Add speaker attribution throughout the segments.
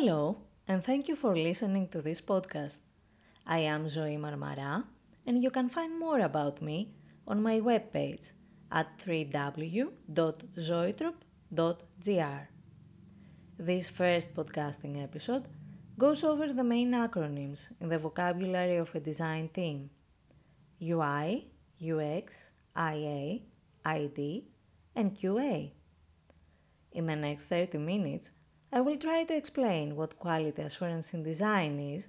Speaker 1: Hello, and thank you for listening to this podcast. I am Zoe Marmara, and you can find more about me on my webpage at www.zoetrop.gr. This first podcasting episode goes over the main acronyms in the vocabulary of a design team UI, UX, IA, ID, and QA. In the next 30 minutes, I will try to explain what quality assurance in design is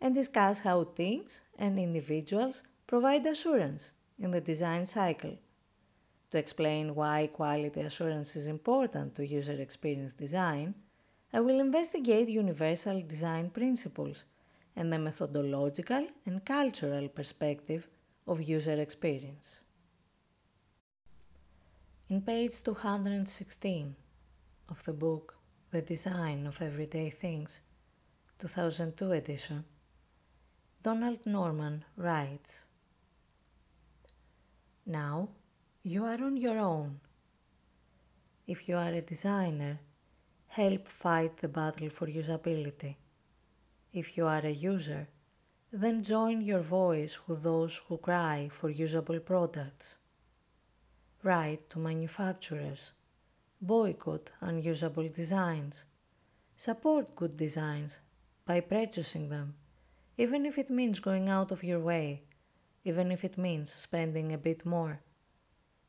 Speaker 1: and discuss how teams and individuals provide assurance in the design cycle. To explain why quality assurance is important to user experience design, I will investigate universal design principles and the methodological and cultural perspective of user experience. In page 216 of the book The Design of Everyday Things, 2002 edition, Donald Norman writes Now you are on your own. If you are a designer, help fight the battle for usability. If you are a user, then join your voice with those who cry for usable products. Write to manufacturers. Boycott unusable designs. Support good designs by purchasing them even if it means going out of your way, even if it means spending a bit more.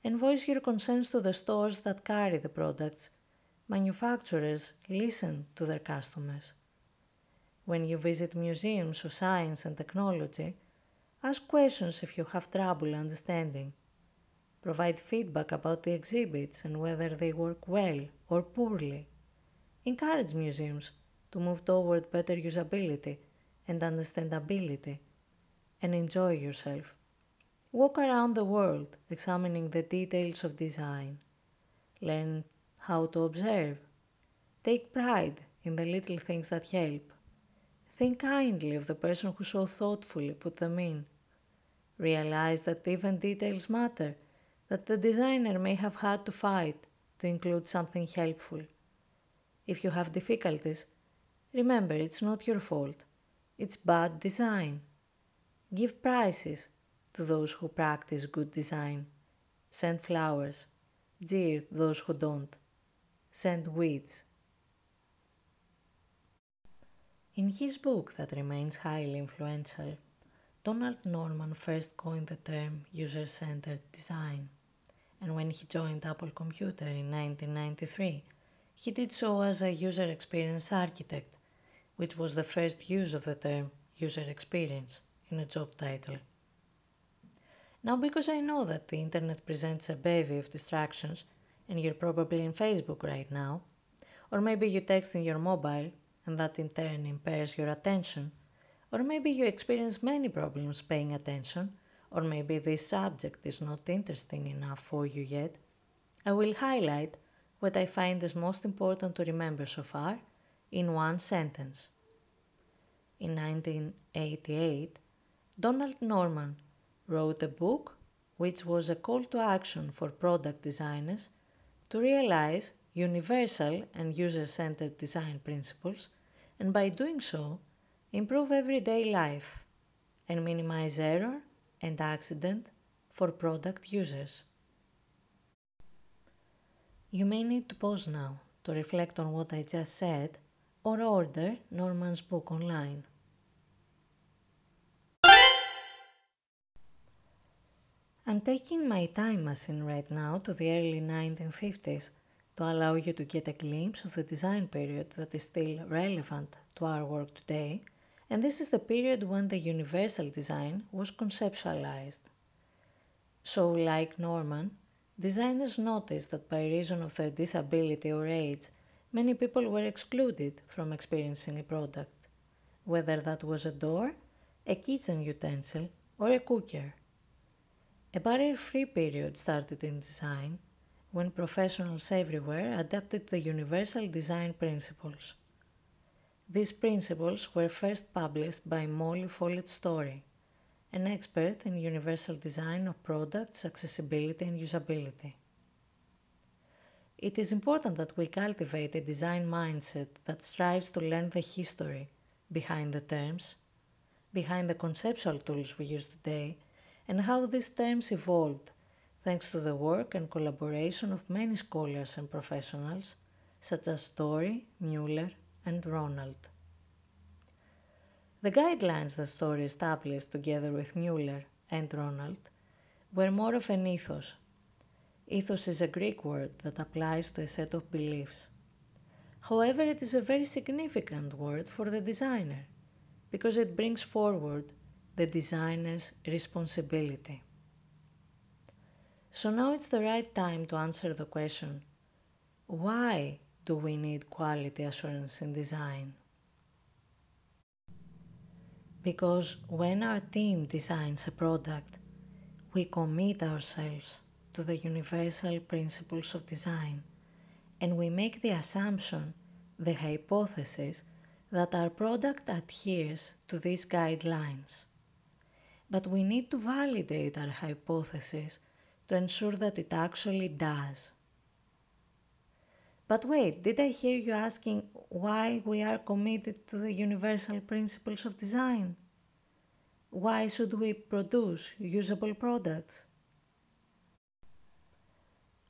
Speaker 1: And voice your concerns to the stores that carry the products. Manufacturers listen to their customers. When you visit museums of science and technology, ask questions if you have trouble understanding. Provide feedback about the exhibits and whether they work well or poorly. Encourage museums to move toward better usability and understandability, and enjoy yourself. Walk around the world examining the details of design. Learn how to observe. Take pride in the little things that help. Think kindly of the person who so thoughtfully put them in. Realize that even details matter, that the designer may have had to fight to include something helpful. If you have difficulties, remember it's not your fault. It's bad design. Give prizes to those who practice good design. Send flowers. Jeer those who don't. Send weeds. In his book that remains highly influential, Donald Norman first coined the term user-centered design, and when he joined Apple Computer in 1993, he did so as a user experience architect which was the first use of the term user experience in a job title. Now, because I know that the internet presents a bevy of distractions, and you're probably in Facebook right now, or maybe you text in your mobile, and that in turn impairs your attention, or maybe you experience many problems paying attention, or maybe this subject is not interesting enough for you yet, I will highlight what I find is most important to remember so far in one sentence. In 1988, Donald Norman wrote a book which was a call to action for product designers to realize universal and user-centered design principles and by doing so improve everyday life and minimize error and accident for product users. You may need to pause now to reflect on what I just said or order Norman's book online. I'm taking my time machine right now to the early 1950s to allow you to get a glimpse of the design period that is still relevant to our work today, and this is the period when the universal design was conceptualized. So, like Norman, designers noticed that by reason of their disability or age, many people were excluded from experiencing a product, whether that was a door, a kitchen utensil, or a cooker. A barrier-free period started in design when professionals everywhere adopted the universal design principles. These principles were first published by Molly Follette Story, an expert in universal design of products, accessibility and usability. it is important that we cultivate a design mindset that strives to learn the history behind the terms, behind the conceptual tools we use today, and how these terms evolved thanks to the work and collaboration of many scholars and professionals such as Story, Mueller, and Ronald. The guidelines the Story established together with Mueller and Ronald were more of an ethos Ethos is a Greek word that applies to a set of beliefs. However, it is a very significant word for the designer because it brings forward the designer's responsibility. So now it's the right time to answer the question why do we need quality assurance in design? Because when our team designs a product, we commit ourselves to the universal principles of design, and we make the assumption, the hypothesis, that our product adheres to these guidelines. But we need to validate our hypothesis to ensure that it actually does. But wait, did I hear you asking why we are committed to the universal principles of design? Why should we produce usable products?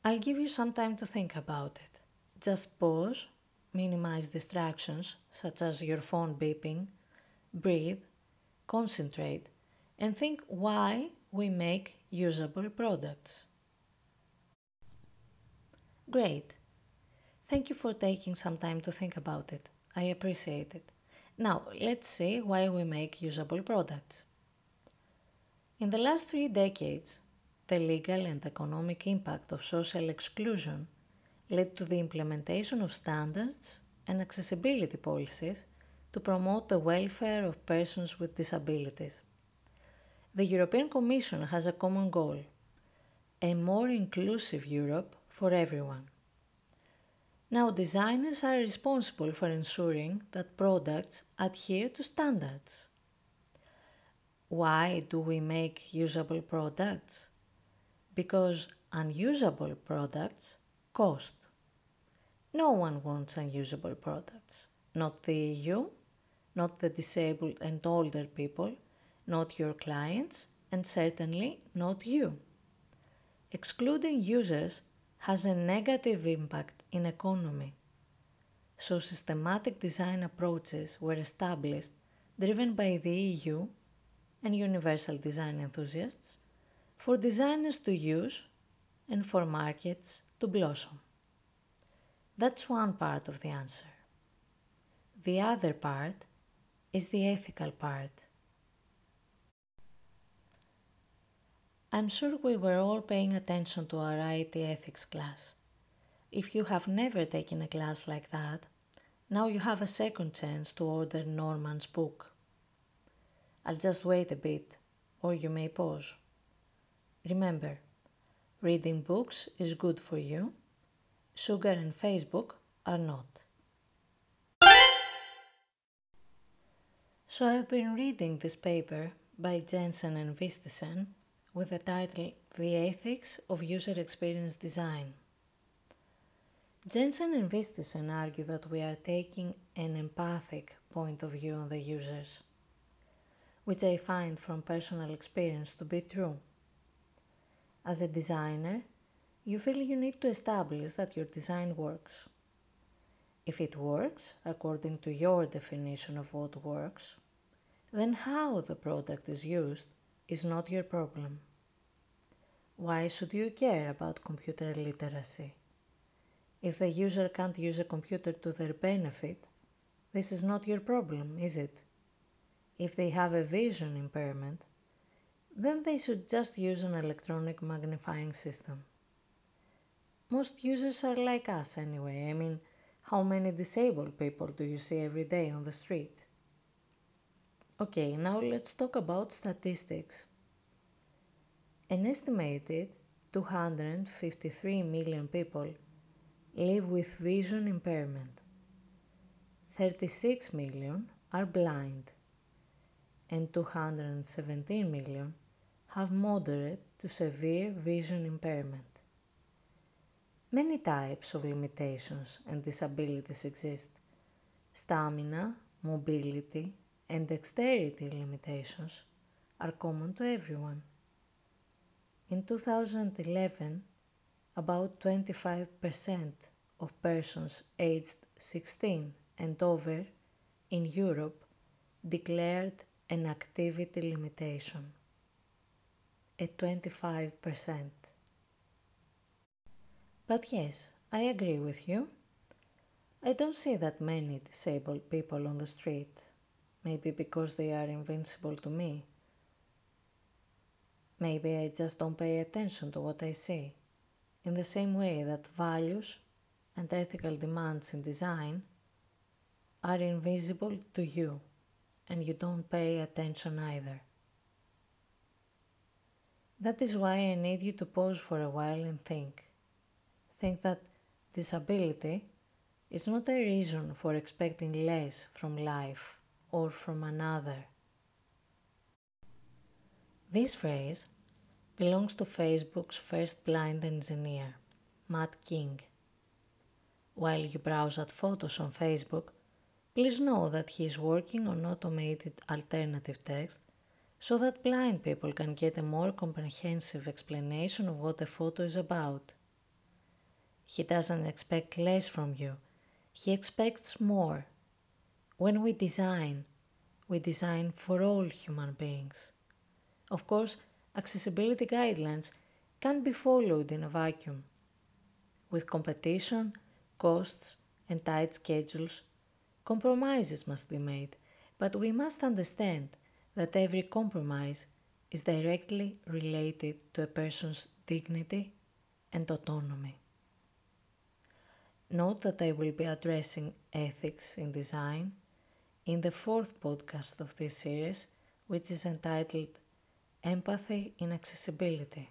Speaker 1: I'll give you some time to think about it. Just pause, minimize distractions such as your phone beeping, breathe, concentrate, and think why we make usable products. Great. Thank you for taking some time to think about it. I appreciate it. Now, let's see why we make usable products. In the last three decades, the legal and economic impact of social exclusion led to the implementation of standards and accessibility policies to promote the welfare of persons with disabilities. The European Commission has a common goal a more inclusive Europe for everyone. Now, designers are responsible for ensuring that products adhere to standards. Why do we make usable products? because unusable products cost. No one wants unusable products. Not the EU, not the disabled and older people, not your clients, and certainly not you. Excluding users has a negative impact in economy. So systematic design approaches were established driven by the EU and universal design enthusiasts for designers to use and for markets to blossom. That's one part of the answer. The other part is the ethical part. I'm sure we were all paying attention to our IT ethics class. If you have never taken a class like that, now you have a second chance to order Norman's book. I'll just wait a bit, or you may pause. Remember, reading books is good for you. Sugar and Facebook are not. So I've been reading this paper by Jensen and Vistisen with the title The Ethics of User Experience Design. Jensen and Vistisen argue that we are taking an empathic point of view on the users, which I find from personal experience to be true. As a designer, you feel you need to establish that your design works. If it works according to your definition of what works, then how the product is used is not your problem. Why should you care about computer literacy? If the user can't use a computer to their benefit, this is not your problem, is it? If they have a vision impairment, then they should just use an electronic magnifying system. Most users are like us anyway. I mean, how many disabled people do you see every day on the street? Okay, now let's talk about statistics. An estimated 253 million people live with vision impairment. 36 million are blind and 217 million have moderate to severe vision impairment. Many types of limitations and disabilities exist. Stamina, mobility, and dexterity limitations are common to everyone. In 2011, about 25% of persons aged 16 and over in Europe declared an activity limitation at 25%. But yes, I agree with you. I don't see that many disabled people on the street, maybe because they are invincible to me. Maybe I just don't pay attention to what I see, in the same way that values and ethical demands in design are invisible to you and you don't pay attention either. That is why I need you to pause for a while and think. Think that disability is not a reason for expecting less from life or from another. This phrase belongs to Facebook's first blind engineer, Matt King. While you browse at photos on Facebook, please know that he is working on automated alternative text so that blind people can get a more comprehensive explanation of what a photo is about. He doesn't expect less from you, he expects more. When we design, we design for all human beings. Of course, accessibility guidelines can't be followed in a vacuum. With competition, costs, and tight schedules, compromises must be made, but we must understand that every compromise is directly related to a person's dignity and autonomy. Note that I will be addressing ethics in design in the fourth podcast of this series, which is entitled Empathy in Accessibility.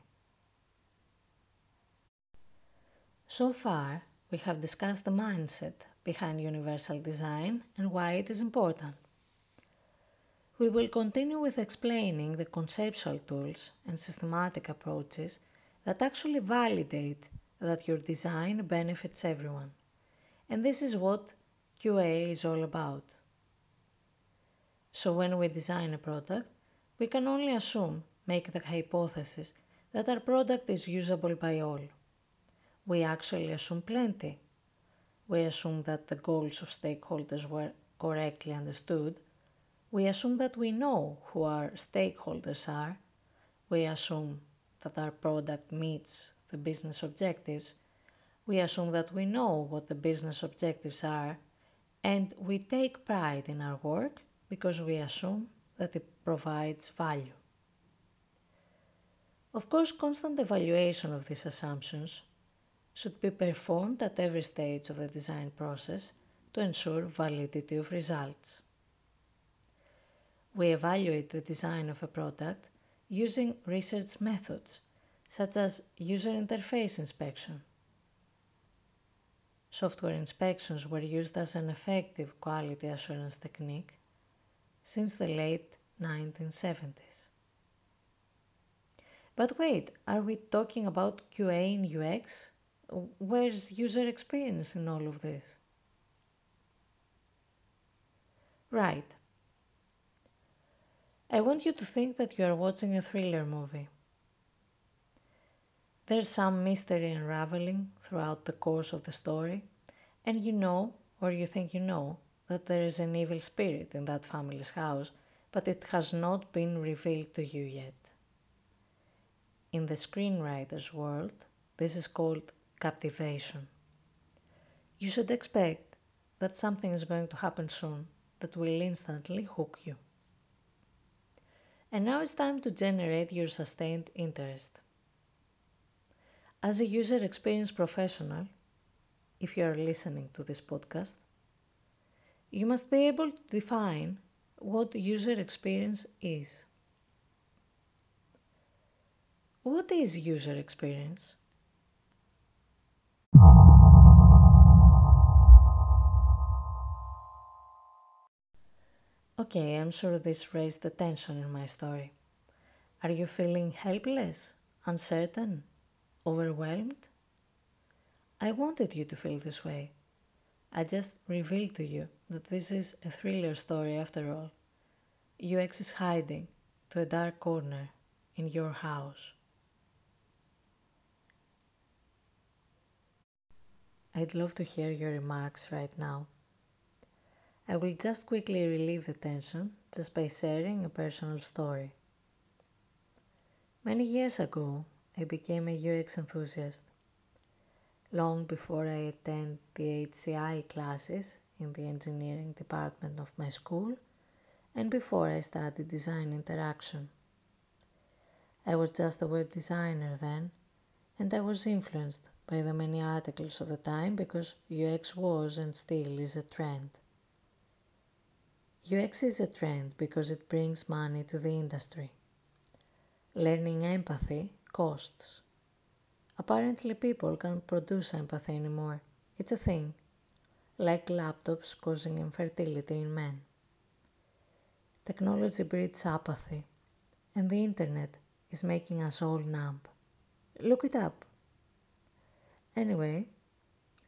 Speaker 1: So far, we have discussed the mindset behind universal design and why it is important. We will continue with explaining the conceptual tools and systematic approaches that actually validate that your design benefits everyone. And this is what QA is all about. So when we design a product, we can only assume, make the hypothesis, that our product is usable by all. We actually assume plenty. We assume that the goals of stakeholders were correctly understood we assume that we know who our stakeholders are. We assume that our product meets the business objectives. We assume that we know what the business objectives are. And we take pride in our work because we assume that it provides value. Of course, constant evaluation of these assumptions should be performed at every stage of the design process to ensure validity of results. We evaluate the design of a product using research methods such as user interface inspection. Software inspections were used as an effective quality assurance technique since the late 1970s. But wait, are we talking about QA in UX? Where's user experience in all of this? Right, I want you to think that you are watching a thriller movie. There's some mystery unraveling throughout the course of the story, and you know, or you think you know, that there is an evil spirit in that family's house, but it has not been revealed to you yet. In the screenwriter's world, this is called captivation. You should expect that something is going to happen soon that will instantly hook you. And now it's time to generate your sustained interest. As a user experience professional, if you are listening to this podcast, you must be able to define what user experience is. What is user experience? Okay, I'm sure this raised the tension in my story. Are you feeling helpless, uncertain, overwhelmed? I wanted you to feel this way. I just revealed to you that this is a thriller story after all. UX is hiding to a dark corner in your house. I'd love to hear your remarks right now. I will just quickly relieve the tension just by sharing a personal story. Many years ago, I became a UX enthusiast. Long before I attended the HCI classes in the engineering department of my school, and before I studied design interaction. I was just a web designer then, and I was influenced by the many articles of the time because UX was and still is a trend. UX is a trend because it brings money to the industry. Learning empathy costs. Apparently, people can't produce empathy anymore. It's a thing, like laptops causing infertility in men. Technology breeds apathy, and the internet is making us all numb. Look it up. Anyway,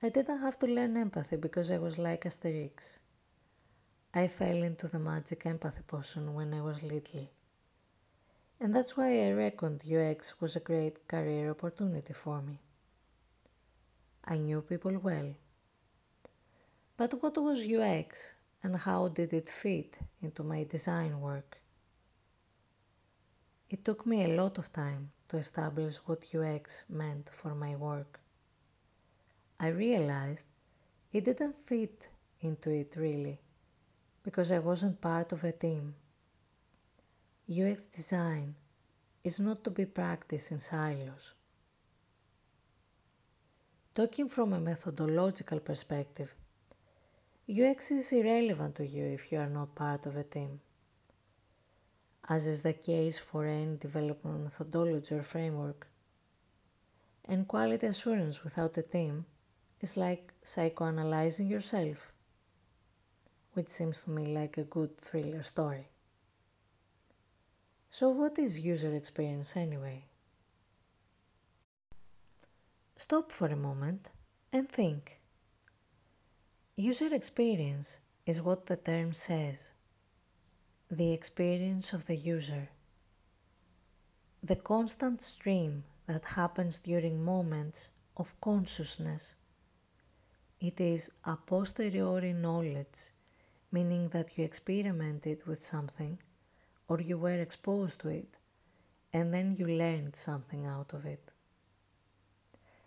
Speaker 1: I didn't have to learn empathy because I was like Asterix. I fell into the magic empathy potion when I was little. And that's why I reckoned UX was a great career opportunity for me. I knew people well. But what was UX and how did it fit into my design work? It took me a lot of time to establish what UX meant for my work. I realized it didn't fit into it really because I wasn't part of a team. UX design is not to be practiced in silos. Talking from a methodological perspective, UX is irrelevant to you if you are not part of a team. As is the case for any development methodology or framework. And quality assurance without a team is like psychoanalyzing yourself, which seems to me like a good thriller story. So, what is user experience anyway? Stop for a moment and think. User experience is what the term says the experience of the user. The constant stream that happens during moments of consciousness it is a posteriori knowledge, meaning that you experimented with something or you were exposed to it and then you learned something out of it.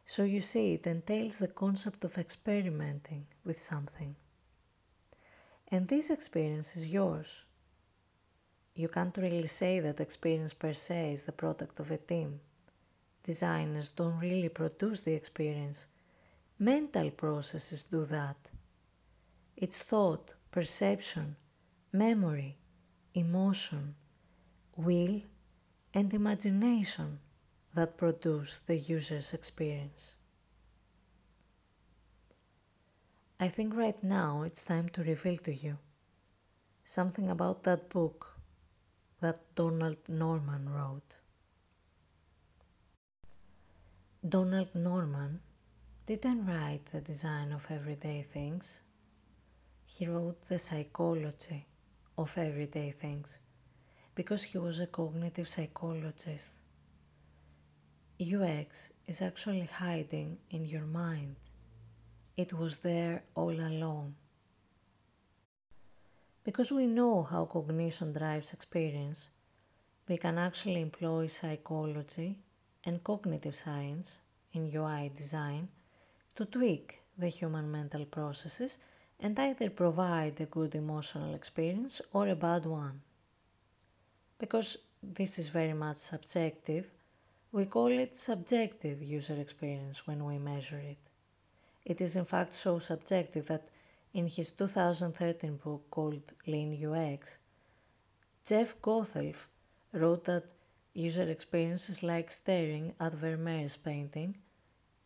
Speaker 1: So you see, it entails the concept of experimenting with something. And this experience is yours. You can't really say that experience per se is the product of a team. Designers don't really produce the experience, Mental processes do that. It's thought, perception, memory, emotion, will, and imagination that produce the user's experience. I think right now it's time to reveal to you something about that book that Donald Norman wrote. Donald Norman didn't write the design of everyday things. He wrote the psychology of everyday things because he was a cognitive psychologist. UX is actually hiding in your mind. It was there all along. Because we know how cognition drives experience, we can actually employ psychology and cognitive science in UI design to tweak the human mental processes and either provide a good emotional experience or a bad one. Because this is very much subjective, we call it subjective user experience when we measure it. It is in fact so subjective that in his 2013 book called Lean UX, Jeff Gothelf wrote that user experience is like staring at Vermeer's painting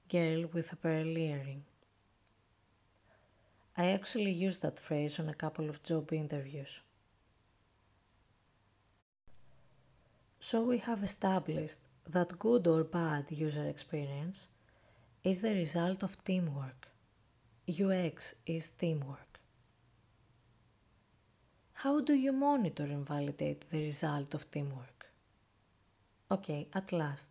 Speaker 1: girl with a pearl earring. I actually used that phrase on a couple of job interviews. So we have established that good or bad user experience is the result of teamwork. UX is teamwork. How do you monitor and validate the result of teamwork? Okay, at last.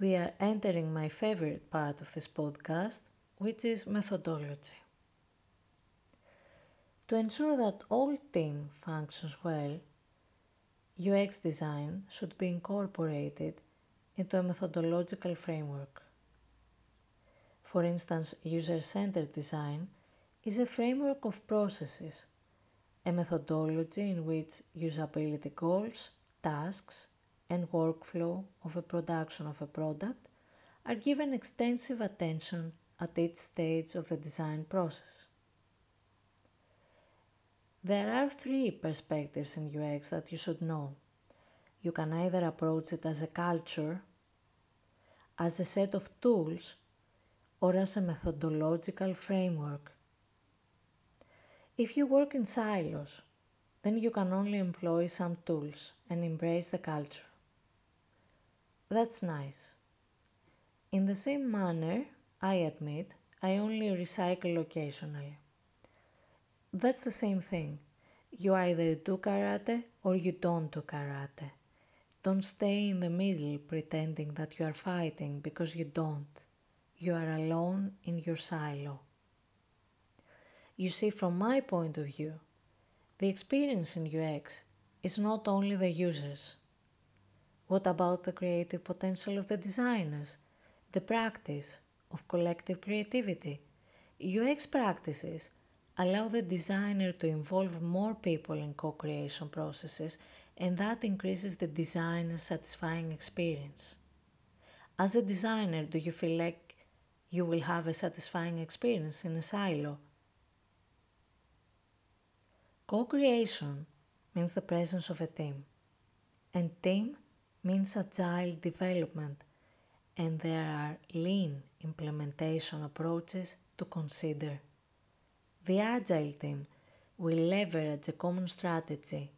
Speaker 1: We are entering my favorite part of this podcast, which is methodology. To ensure that all team functions well, UX design should be incorporated into a methodological framework. For instance, user-centered design is a framework of processes, a methodology in which usability goals, tasks, and workflow of a production of a product are given extensive attention at each stage of the design process. There are three perspectives in UX that you should know. You can either approach it as a culture, as a set of tools, or as a methodological framework. If you work in silos, then you can only employ some tools and embrace the culture. That's nice. In the same manner, I admit, I only recycle occasionally. That's the same thing. You either do karate or you don't do karate. Don't stay in the middle pretending that you are fighting because you don't. You are alone in your silo. You see, from my point of view, the experience in UX is not only the users. What about the creative potential of the designers, the practice of collective creativity? UX practices allow the designer to involve more people in co-creation processes and that increases the designer's satisfying experience. As a designer, do you feel like you will have a satisfying experience in a silo? Co-creation means the presence of a team and team means agile development and there are lean implementation approaches to consider. The Agile team will leverage a common strategy,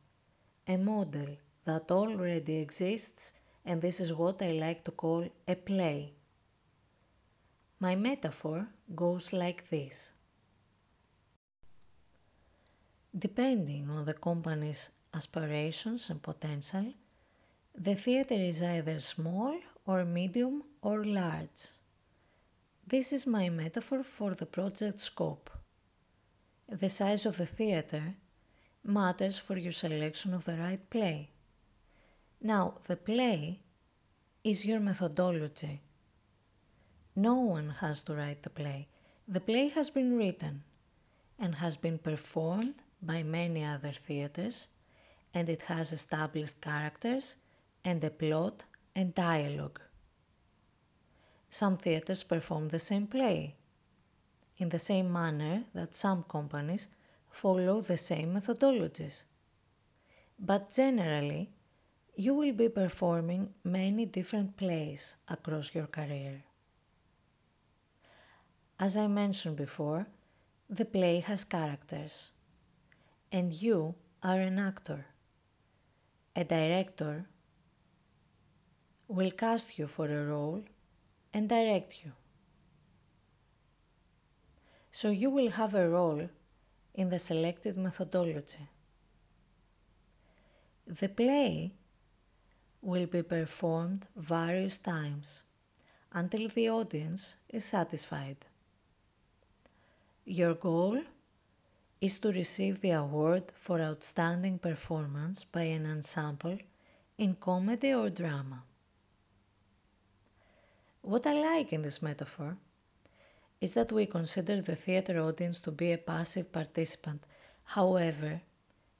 Speaker 1: a model that already exists, and this is what I like to call a play. My metaphor goes like this. Depending on the company's aspirations and potential, the theater is either small or medium or large. This is my metaphor for the project scope. The size of the theater matters for your selection of the right play. Now, the play is your methodology. No one has to write the play. The play has been written and has been performed by many other theaters and it has established characters and a plot and dialogue. Some theaters perform the same play in the same manner that some companies follow the same methodologies. But generally, you will be performing many different plays across your career. As I mentioned before, the play has characters, and you are an actor. A director will cast you for a role and direct you so you will have a role in the selected methodology. The play will be performed various times until the audience is satisfied. Your goal is to receive the award for outstanding performance by an ensemble in comedy or drama. What I like in this metaphor is that we consider the theatre audience to be a passive participant. However,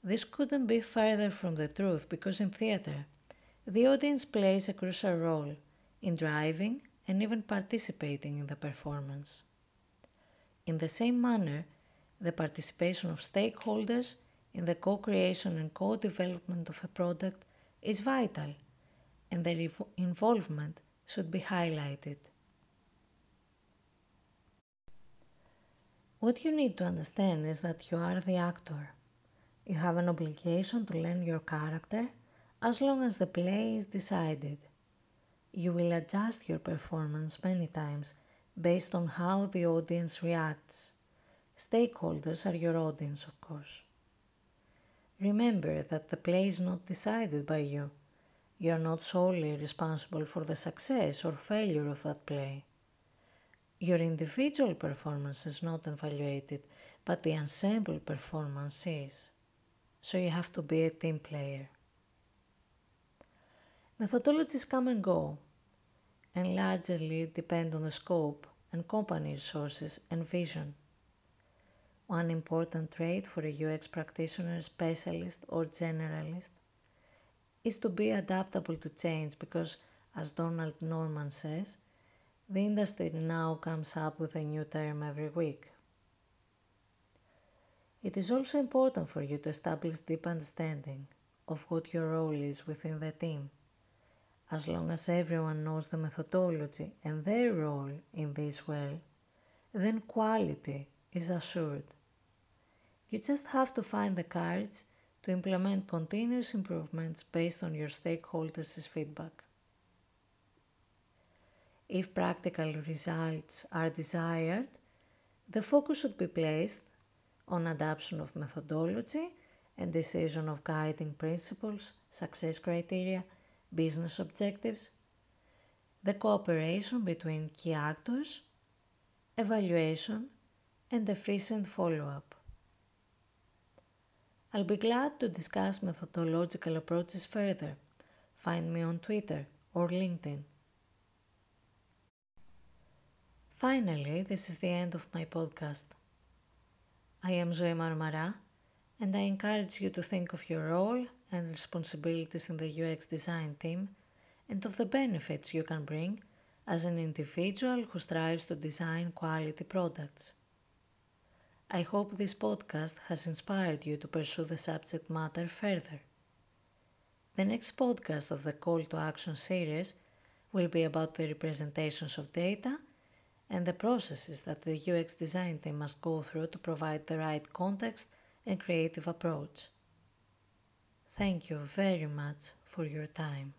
Speaker 1: this couldn't be further from the truth because in theatre, the audience plays a crucial role in driving and even participating in the performance. In the same manner, the participation of stakeholders in the co-creation and co-development of a product is vital and their involvement should be highlighted. What you need to understand is that you are the actor. You have an obligation to learn your character as long as the play is decided. You will adjust your performance many times based on how the audience reacts. Stakeholders are your audience, of course. Remember that the play is not decided by you. You are not solely responsible for the success or failure of that play. Your individual performance is not evaluated, but the ensemble performance is. So you have to be a team player. Methodologies come and go, and largely depend on the scope and company resources and vision. One important trait for a UX practitioner, specialist or generalist is to be adaptable to change because, as Donald Norman says, the industry now comes up with a new term every week. It is also important for you to establish deep understanding of what your role is within the team. As long as everyone knows the methodology and their role in this well, then quality is assured. You just have to find the courage to implement continuous improvements based on your stakeholders' feedback. If practical results are desired, the focus should be placed on adoption of methodology and decision of guiding principles, success criteria, business objectives, the cooperation between key actors, evaluation, and efficient follow-up. I'll be glad to discuss methodological approaches further. Find me on Twitter or LinkedIn. Finally, this is the end of my podcast. I am Zoe Marmara, and I encourage you to think of your role and responsibilities in the UX design team and of the benefits you can bring as an individual who strives to design quality products. I hope this podcast has inspired you to pursue the subject matter further. The next podcast of the Call to Action series will be about the representations of data and the processes that the UX design team must go through to provide the right context and creative approach. Thank you very much for your time.